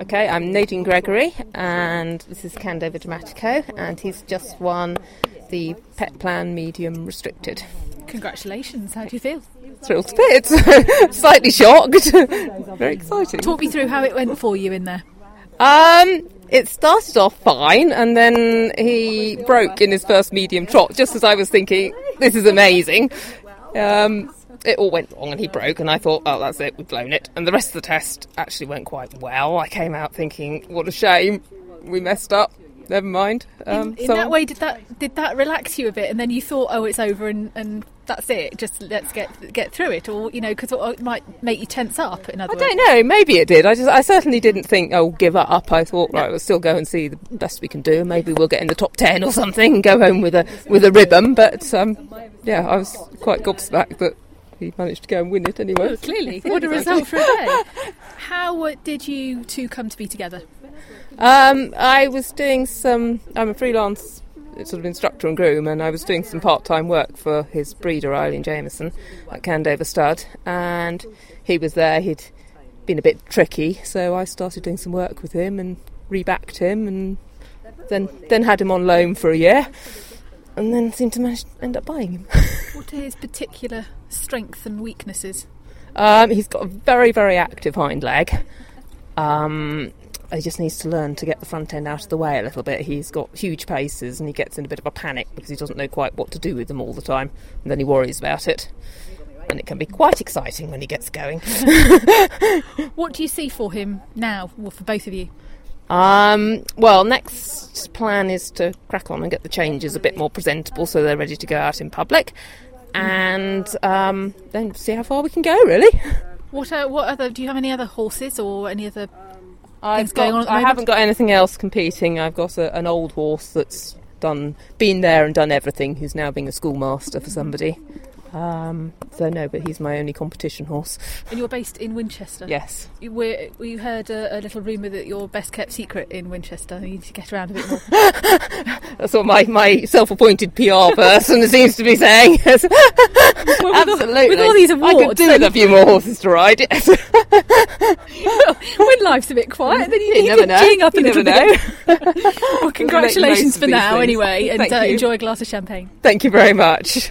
Okay, I'm Nadine Gregory, and this is Candover Dramatico, and he's just won the Petplan Medium Restricted. Congratulations. How do you feel? Thrilled to bits. Slightly shocked. Very exciting. Talk me through how it went for you in there. Um, it started off fine, and then he broke in his first medium trot, just as I was thinking, this is amazing. Um, it all went wrong and he broke and I thought, oh, that's it, we've blown it. And the rest of the test actually went quite well. I came out thinking, what a shame, we messed up. Never mind. Um, in, in so that way, did that did that relax you a bit, and then you thought, oh, it's over, and, and that's it. Just let's get get through it, or you know, because it might make you tense up. In other I words. don't know. Maybe it did. I just I certainly didn't think, oh, give up. I thought, right, we'll still go and see the best we can do. Maybe we'll get in the top ten or something and go home with a with a rhythm. But um, yeah, I was quite gobsmacked that he managed to go and win it anyway. Oh, clearly, what a result for a day! How did you two come to be together? Um, I was doing some. I'm a freelance sort of instructor and groom, and I was doing some part-time work for his breeder, Eileen Jameson, at Candover Stud, and he was there. He'd been a bit tricky, so I started doing some work with him and rebacked him, and then then had him on loan for a year and then seemed to manage to end up buying him. what are his particular strengths and weaknesses? Um, he's got a very, very active hind leg. Um, he just needs to learn to get the front end out of the way a little bit. He's got huge paces and he gets in a bit of a panic because he doesn't know quite what to do with them all the time, and then he worries about it. And it can be quite exciting when he gets going. what do you see for him now, well, for both of you? Um, well, next plan is to crack on and get the changes a bit more presentable so they're ready to go out in public, and um, then see how far we can go. Really. What are, what other? Do you have any other horses or any other I've things got, going on? I haven't got anything else competing. I've got a, an old horse that's done, been there and done everything. Who's now being a schoolmaster for somebody. Um, so no, but he's my only competition horse. And you're based in Winchester. Yes. we we heard a, a little rumour that you're best kept secret in Winchester. You need to get around a bit more. That's what my, my self-appointed PR person seems to be saying. well, with Absolutely. All, with all these awards, I could do with a few more horses to ride. Yes. when life's a bit quiet, then you, you need never to know. Up a you little bit. well, congratulations for now, things. anyway, and uh, enjoy a glass of champagne. Thank you very much.